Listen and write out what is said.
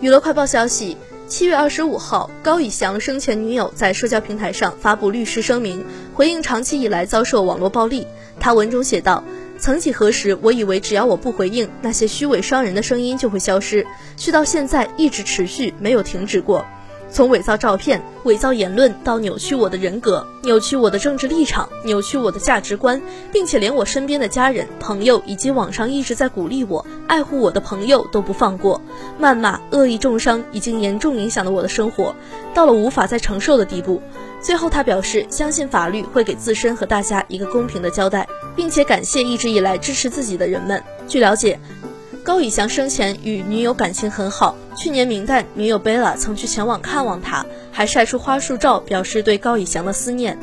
娱乐快报消息：七月二十五号，高以翔生前女友在社交平台上发布律师声明，回应长期以来遭受网络暴力。他文中写道：“曾几何时，我以为只要我不回应，那些虚伪伤人的声音就会消失，却到现在一直持续，没有停止过。”从伪造照片、伪造言论到扭曲我的人格、扭曲我的政治立场、扭曲我的价值观，并且连我身边的家人、朋友以及网上一直在鼓励我、爱护我的朋友都不放过，谩骂、恶意重伤已经严重影响了我的生活，到了无法再承受的地步。最后，他表示相信法律会给自身和大家一个公平的交代，并且感谢一直以来支持自己的人们。据了解。高以翔生前与女友感情很好，去年明旦，女友贝拉曾去前往看望他，还晒出花束照，表示对高以翔的思念。